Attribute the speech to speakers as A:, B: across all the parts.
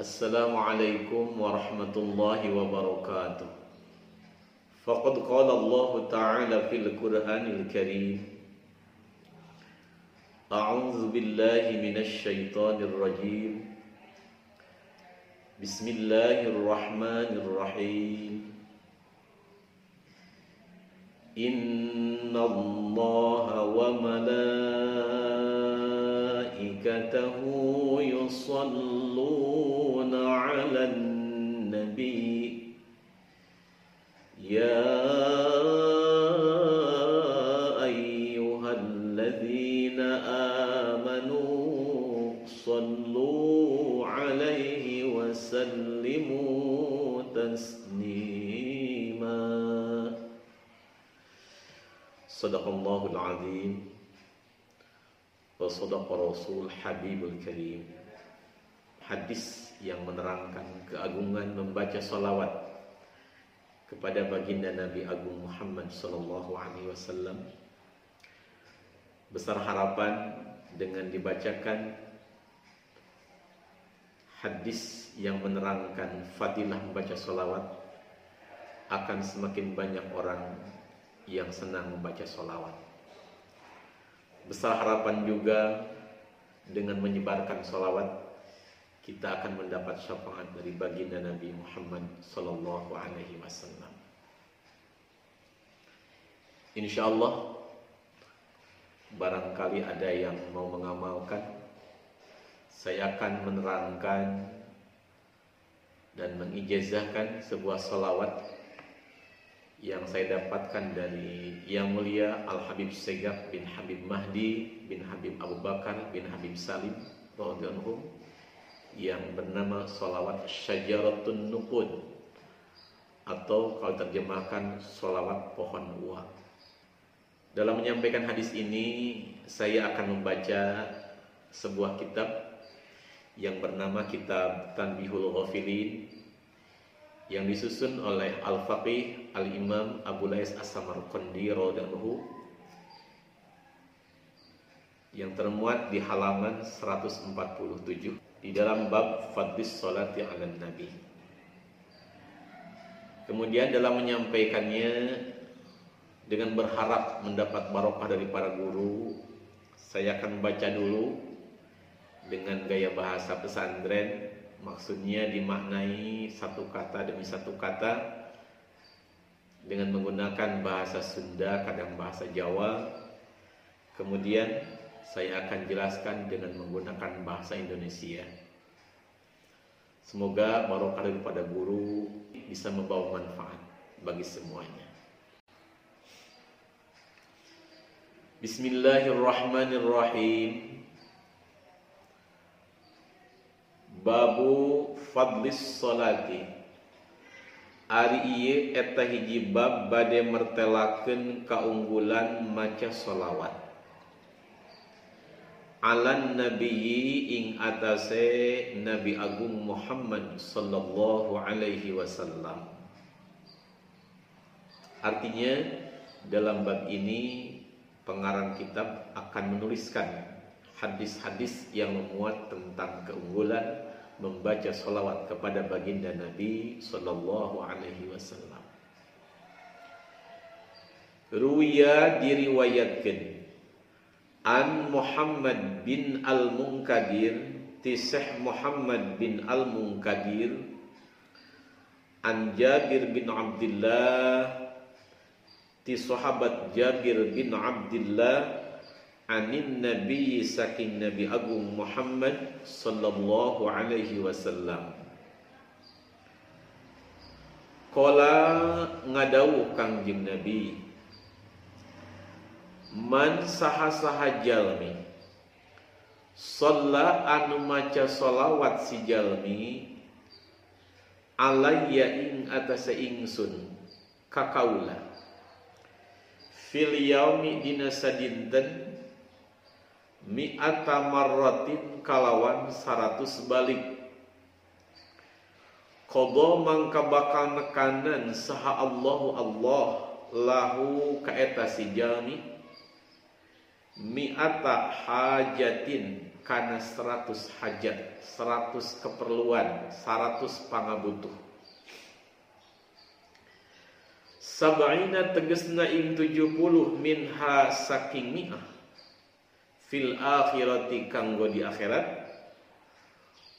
A: السلام عليكم ورحمة الله وبركاته. فقد قال الله تعالى في القرآن الكريم أعوذ بالله من الشيطان الرجيم. بسم الله الرحمن الرحيم. إن الله وملائكته يصلون النبي يا أيها الذين آمنوا صلوا عليه وسلموا تسليما. صدق الله العظيم وصدق رسول حبيب الكريم. hadis yang menerangkan keagungan membaca salawat kepada baginda Nabi Agung Muhammad sallallahu alaihi wasallam. Besar harapan dengan dibacakan hadis yang menerangkan fadilah membaca salawat akan semakin banyak orang yang senang membaca salawat besar harapan juga dengan menyebarkan salawat kita akan mendapat syafaat dari baginda Nabi Muhammad sallallahu alaihi wasallam. Insyaallah barangkali ada yang mau mengamalkan saya akan menerangkan dan mengijazahkan sebuah salawat yang saya dapatkan dari Yang Mulia Al Habib Segaf bin Habib Mahdi bin Habib Abu Bakar bin Habib Salim radhiyallahu yang bernama solawat syajaratun nuqud atau kalau terjemahkan solawat pohon uang. Dalam menyampaikan hadis ini, saya akan membaca sebuah kitab yang bernama Kitab Tanbihul Ghafilin yang disusun oleh Al-Faqih Al-Imam Abu Lais As-Samarqandi radhiyallahu yang termuat di halaman 147 di dalam bab fadlis salati ala nabi. Kemudian dalam menyampaikannya dengan berharap mendapat barokah dari para guru, saya akan baca dulu dengan gaya bahasa pesantren, maksudnya dimaknai satu kata demi satu kata dengan menggunakan bahasa Sunda, kadang bahasa Jawa. Kemudian saya akan jelaskan dengan menggunakan bahasa Indonesia. Semoga barokah daripada guru bisa membawa manfaat bagi semuanya. Bismillahirrahmanirrahim. Babu fadlis salati. Ari ieu eta hiji bab bade mertelakeun kaunggulan maca solawat alan nabiyyi ing atase Nabi Agung Muhammad sallallahu alaihi wasallam. Artinya dalam bab ini pengarang kitab akan menuliskan hadis-hadis yang memuat tentang keunggulan membaca salawat kepada baginda Nabi sallallahu alaihi wasallam. Ruya diriwayatkan An Muhammad bin Al-Munkadir Tisih Muhammad bin Al-Munkadir An Jabir bin Abdullah Ti sahabat Jabir bin Abdullah Anin Nabi saking Nabi Agung Muhammad Sallallahu alaihi wasallam. Kola ngadau kangjeng Nabi Man saha-saha jalmi. Salla anu maca solawat si jalmi Alayya ing atasa ingsun Kakaula. Fil yaumi dina sadinten Mi'ata marratin kalawan saratus balik. Kodo mangka bakal nekanan saha Allahu Allah lahu kaeta si jalmi mi'ata hajatin karena seratus hajat, seratus keperluan, seratus pangabutuh. Sab'ina tegesna ing puluh minha saking mi'ah fil akhirati kanggo di akhirat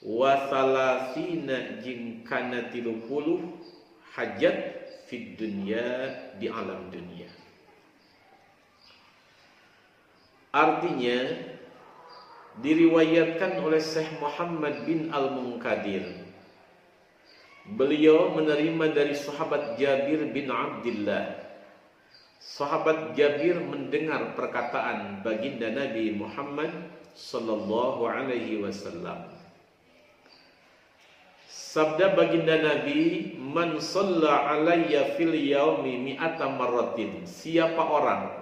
A: wa thalathina jing kana puluh hajat fid dunya di alam dunia. Artinya diriwayatkan oleh Syekh Muhammad bin Al-Munkadir Beliau menerima dari sahabat Jabir bin Abdullah. Sahabat Jabir mendengar perkataan baginda Nabi Muhammad sallallahu alaihi wasallam. Sabda baginda Nabi, "Man shalla alayya fil yaumi mi'ata marratin." Siapa orang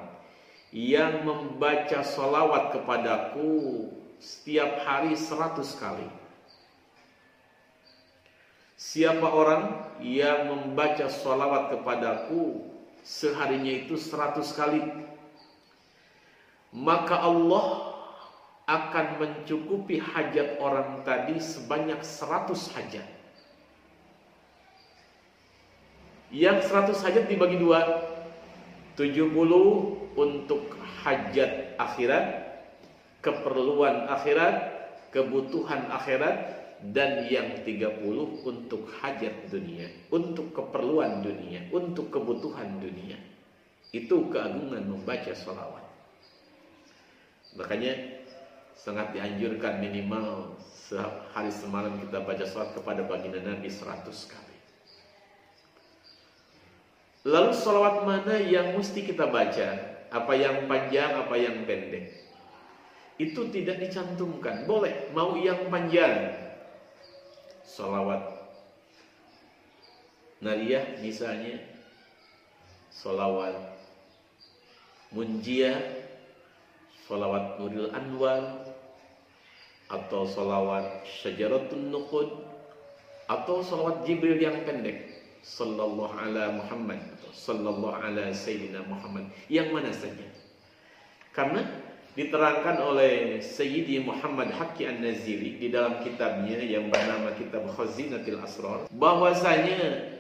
A: yang membaca salawat kepadaku setiap hari seratus kali. Siapa orang yang membaca sholawat kepadaku seharinya itu seratus kali? Maka Allah akan mencukupi hajat orang tadi sebanyak seratus hajat. Yang seratus hajat dibagi dua tujuh puluh untuk hajat akhirat keperluan akhirat kebutuhan akhirat dan yang 30 untuk hajat dunia, untuk keperluan dunia, untuk kebutuhan dunia. Itu keagungan membaca sholawat. Makanya sangat dianjurkan minimal sehari semalam kita baca sholawat kepada baginda Nabi 100 kali. Lalu sholawat mana yang mesti kita baca? Apa yang panjang, apa yang pendek? Itu tidak dicantumkan. Boleh, mau yang panjang, solawat nariyah misalnya. Solawat munjiah. Solawat nuril anwar. Atau solawat syajaratun nuqud. Atau solawat jibril yang pendek sallallahu ala muhammad. Atau sallallahu ala sayyidina muhammad. Yang mana saja. Karena diterangkan oleh Sayyidi Muhammad Haqi An-Naziri di dalam kitabnya yang bernama Kitab Khazinatil Asrar bahwasanya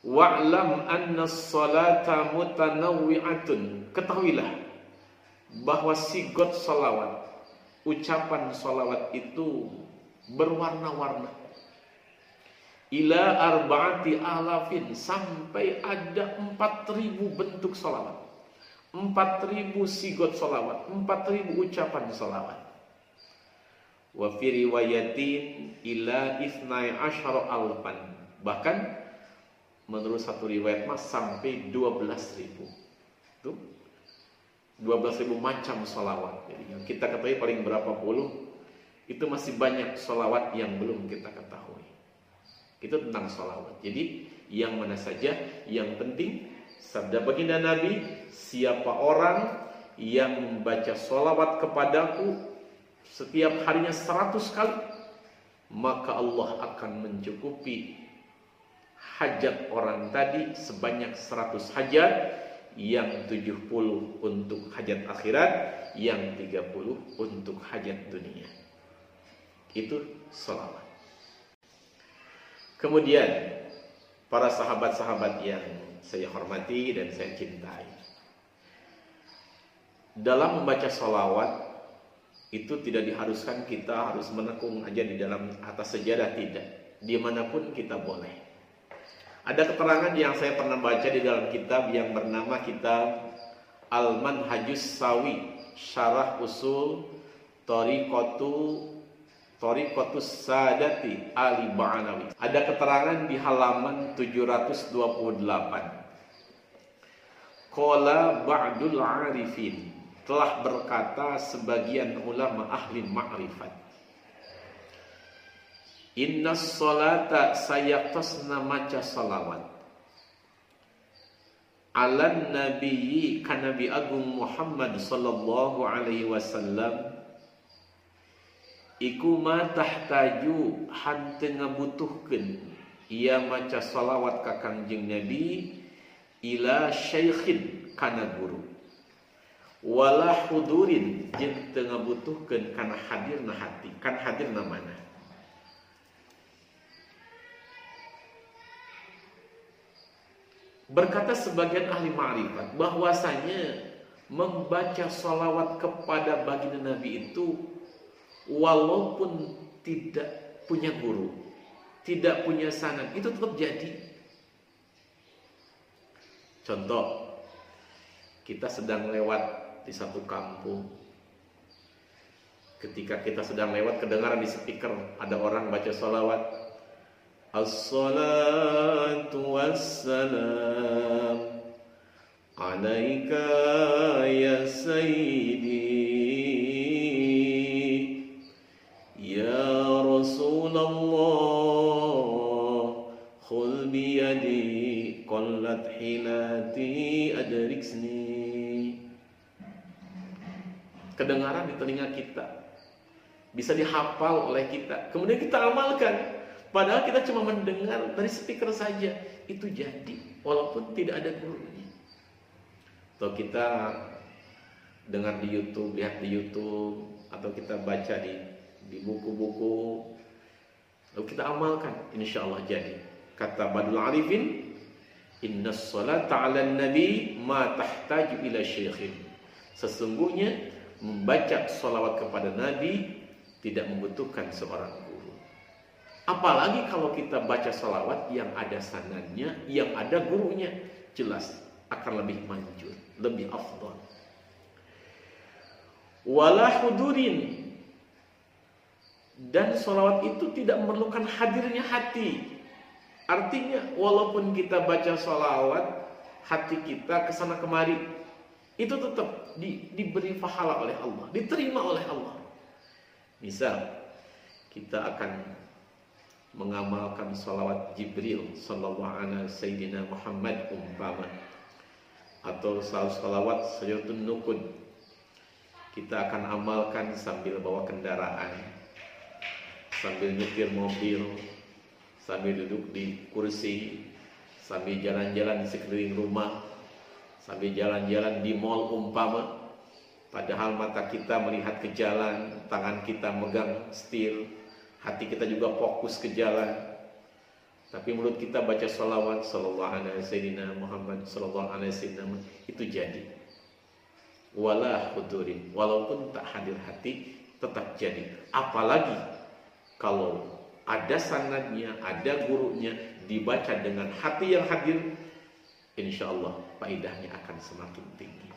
A: wa'lam anna salata mutanawwi'atun. Ketahuilah bahwa sigot salawat ucapan salawat itu berwarna-warna ila arba'ati alafin sampai ada 4000 bentuk salawat. 4000 sigot solawat 4000 ucapan solawat wa fi riwayatin ila isnai asyara alfan. Bahkan menurut satu riwayat mas sampai 12.000 tuh. 12.000 macam solawat jadi yang kita ketahui paling berapa puluh itu masih banyak solawat yang belum kita ketahui itu tentang solawat jadi yang mana saja yang penting Sabda baginda Nabi, siapa orang yang membaca solawat kepadaku setiap harinya seratus kali, maka Allah akan mencukupi hajat orang tadi sebanyak seratus hajat yang tujuh puluh untuk hajat akhirat yang tiga puluh untuk hajat dunia. Itu solawat kemudian para sahabat-sahabat yang saya hormati dan saya cintai. Dalam membaca salawat itu tidak diharuskan kita harus menekung aja di dalam atas sejarah tidak. Di mana pun kita boleh. Ada keterangan yang saya pernah baca di dalam kitab yang bernama kitab Al-Manhajus Sawi Syarah Usul Tariqatu Tariqatus Sadati Ali Ba'anawi. Ada keterangan di halaman 728. Qala ba'dul arifin telah berkata sebagian ulama ahli ma'rifat Inna salata sayaqtasna maca salawat Alan nabiyyi kanabi agung Muhammad sallallahu alaihi wasallam Iku ma tahtaju hante ngabutuhkeun. Ia maca salawat ka Kangjeng Nabi ila syaikhin kana guru. Wala hudurin jeung teu ngabutuhkeun kana hadirna hati kan hadirna mana. Berkata sebagian ahli ma'rifat bahwasanya membaca salawat kepada baginda Nabi itu walaupun tidak punya guru, tidak punya sanad, itu tetap jadi. Contoh, kita sedang lewat di satu kampung. Ketika kita sedang lewat, kedengaran di speaker ada orang baca sholawat. Assalatu wassalam alaika ya sayyidi inati adriksni. Kedengaran di telinga kita. Bisa dihafal oleh kita. Kemudian kita amalkan. Padahal kita cuma mendengar dari speaker saja. Itu jadi walaupun tidak ada gurunya. Atau kita dengar di YouTube, lihat di YouTube, atau kita baca di di buku-buku lalu kita amalkan insya Allah jadi kata Badul Arifin Inna salata ala nabi ma tahtaju ila syekhin. Sesungguhnya membaca salawat kepada Nabi tidak membutuhkan seorang Apalagi kalau kita baca salawat yang ada sanannya, yang ada gurunya, jelas akan lebih manjur, lebih afdal. Wala hudurin dan salawat itu tidak memerlukan hadirnya hati. Artinya walaupun kita baca salawat, hati kita ke sana kemari, itu tetap di, diberi pahala oleh Allah, diterima oleh Allah. Misal kita akan mengamalkan salawat Jibril sallallahu alaihi sayyidina Muhammad umpama atau salawat sayyidun nukun kita akan amalkan sambil bawa kendaraan sambil nyetir mobil sambil duduk di kursi sambil jalan-jalan di sekeliling rumah sambil jalan-jalan di mall umpama padahal mata kita melihat ke jalan tangan kita megang setir hati kita juga fokus ke jalan. Tapi mulut kita baca salawat sallallahu alaihi sayyidina Muhammad sallallahu alaihi wasallam itu jadi. Wala hudurin walaupun tak hadir hati tetap jadi. Apalagi kalau ada sanadnya ada gurunya dibaca dengan hati yang hadir insya Allah faidahnya akan semakin tinggi.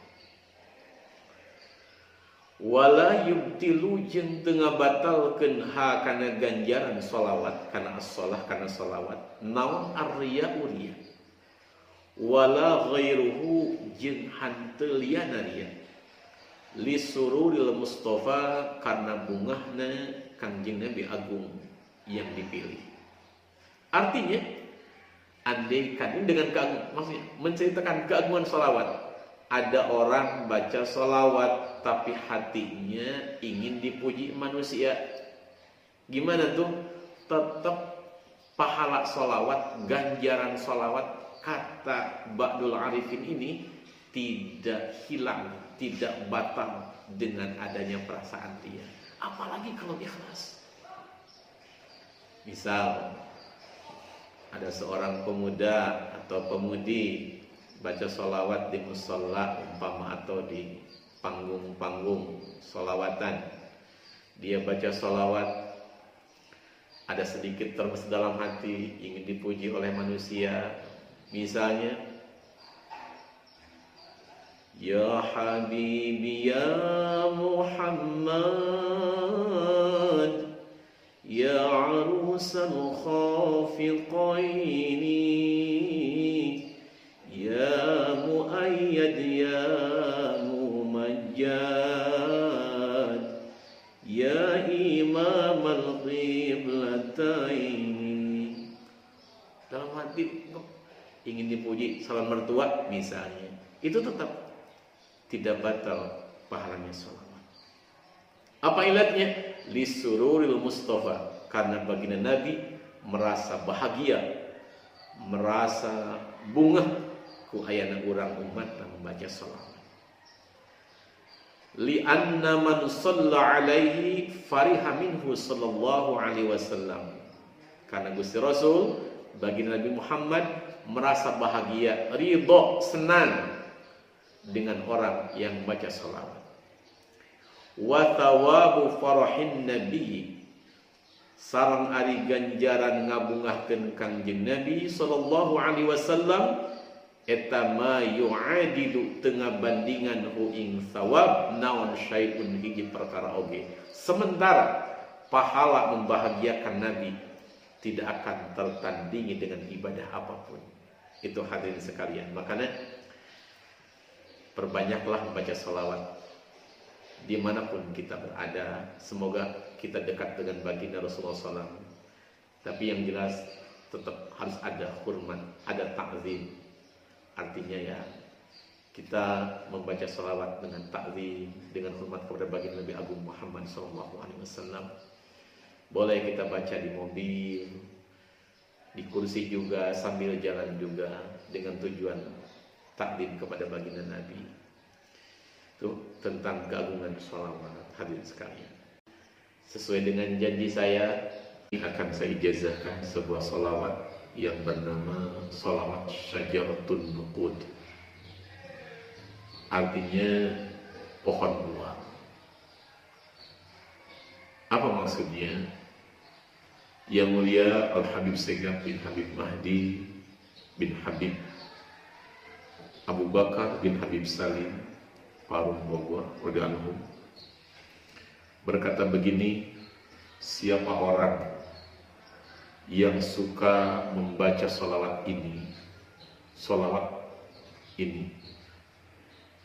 A: Wala yubtilu jeung tengah batalkeun ha kana ganjaran solawat kana as-shalah kana solawat. Naon arya uria wala ghairuhu jeung hanteu liana ria li sururil mustafa karena bungahna kangjeng Nabi Agung yang dipilih. Artinya andai kan dengan maksudnya menceritakan keagungan solawat ada orang baca solawat tapi hatinya ingin dipuji manusia. Gimana tuh? Tetap pahala solawat ganjaran solawat kata Ba'dul Arifin ini tidak hilang tidak batal dengan adanya perasaan dia apalagi kalau ikhlas misal ada seorang pemuda atau pemudi baca solawat di musola umpama atau di panggung-panggung solawatan dia baca solawat ada sedikit termes dalam hati ingin dipuji oleh manusia. Misalnya Ya Habibi Ya Muhammad Ya Arusal Khafiqaini يا مؤيد يا ممجد يا إمام القبلتين dalam hati ingin dipuji salam mertua misalnya itu tetap tidak batal pahalanya sholawat apa ilatnya lisururil mustafa karena baginda nabi merasa bahagia merasa bunga. Ku ayana urang umat membaca salawat li'anna man shalla alaihi fariha minhu sallallahu alaihi wasallam. Karena Gusti Rasul bagi Nabi Muhammad merasa bahagia, ridho, senang dengan orang yang baca salawat. Wa thawabu farahin nabi sarang ari ganjaran ngabungahkeun Kangjeng Nabi sallallahu alaihi wasallam eta ma yu'adilu tengah bandingan hu ing sawab naon syai'un hiji perkara oge. Sementara pahala membahagiakan nabi tidak akan tertandingi dengan ibadah apa pun. Itu hadirin sekalian. Makanya perbanyaklah membaca salawat di mana pun kita berada. Semoga kita dekat dengan baginda Rasulullah SAW tapi yang jelas tetap harus ada hormat ada takzim Artinya ya kita membaca salawat dengan taklim, dengan hormat kepada baginda Nabi Agung Muhammad SAW. Boleh kita baca di mobil, di kursi juga, sambil jalan juga, dengan tujuan taklim kepada baginda Nabi. Itu tentang keagungan salawat hadir sekalian. Sesuai dengan janji saya, akan saya ijazahkan sebuah salawat yang bernama Salawat Syajaratun Nuqud. Artinya pohon buah. Apa maksudnya? Yang mulia Al-Habib Segaf bin Habib Mahdi bin Habib Abu Bakar bin Habib Salim Parung Bogor radhiyallahu berkata begini siapa orang yang suka membaca solawat ini solawat ini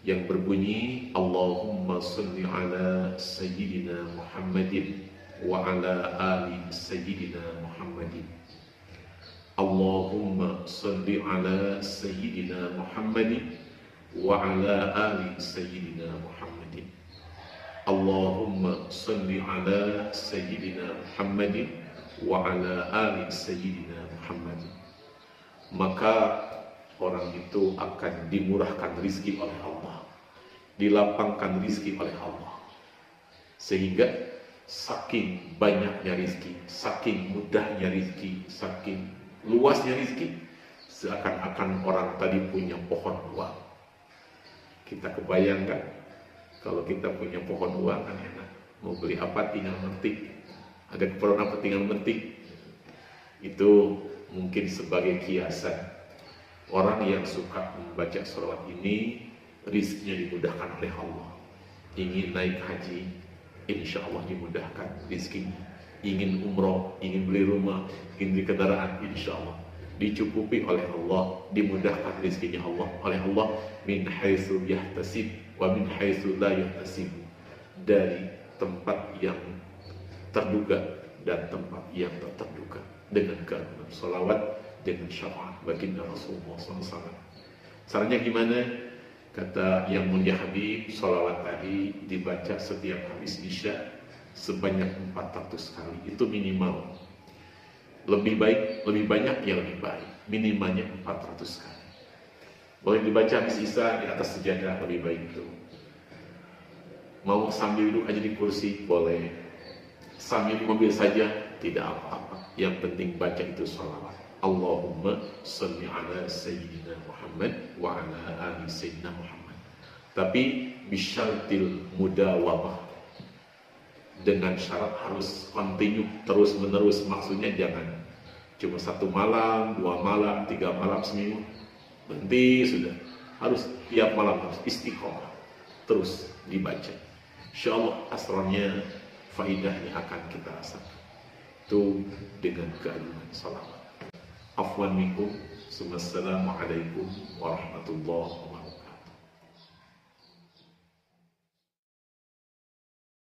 A: yang berbunyi Allahumma salli ala Sayyidina Muhammadin wa ala ali Sayyidina Muhammadin Allahumma salli ala Sayyidina Muhammadin wa ala ali Sayyidina Muhammadin Allahumma salli ala Sayyidina Muhammadin wa ala ali sayyidina Muhammad maka orang itu akan dimurahkan rizki oleh Allah dilapangkan rizki oleh Allah. Sehingga saking banyaknya rizki saking mudahnya rizki saking luasnya rizki seakan-akan orang tadi punya pohon uang kita kebayangkan kalau kita punya pohon uang kan enak. Mau beli apa tinggal metik ada keperluan apa tinggal metik itu mungkin sebagai kiasan. Orang yang suka membaca salawat ini rizkinya dimudahkan oleh Allah. Ingin naik haji insya Allah dimudahkan rizkinya. Ingin umroh, ingin beli rumah, ingin beli kendaraan insya Allah dicukupi oleh Allah dimudahkan rizkinya Allah. Oleh Allah min haitsu yahtasib wa min la dari tempat yang terduga dan tempat yang tak terduga dengan keagungan salawat dengan syafaat baginda Rasulullah SAW. Caranya gimana? Kata yang mulia Habib, salawat tadi dibaca setiap habis isya sebanyak 400 kali. Itu minimal. Lebih baik, lebih banyak ya lebih baik. Minimalnya 400 kali. Boleh dibaca habis isya di atas sejadah lebih baik itu. Mau sambil duduk aja di kursi, boleh. Sambil mobil saja tidak apa-apa. Yang penting baca itu salawat Allahumma salli ala Sayyidina Muhammad wa ala ali Sayyidina Muhammad. Tapi bisyartil mudawamah. Dengan syarat harus continue terus menerus maksudnya jangan cuma satu malam, dua malam, tiga malam seminggu berhenti sudah harus tiap malam harus istiqomah terus dibaca. Insya Allah asrarnya faidahnya akan kita rasakan. Itu dengan keagungan salawat. Afwan minkum. Assalamualaikum warahmatullahi wabarakatuh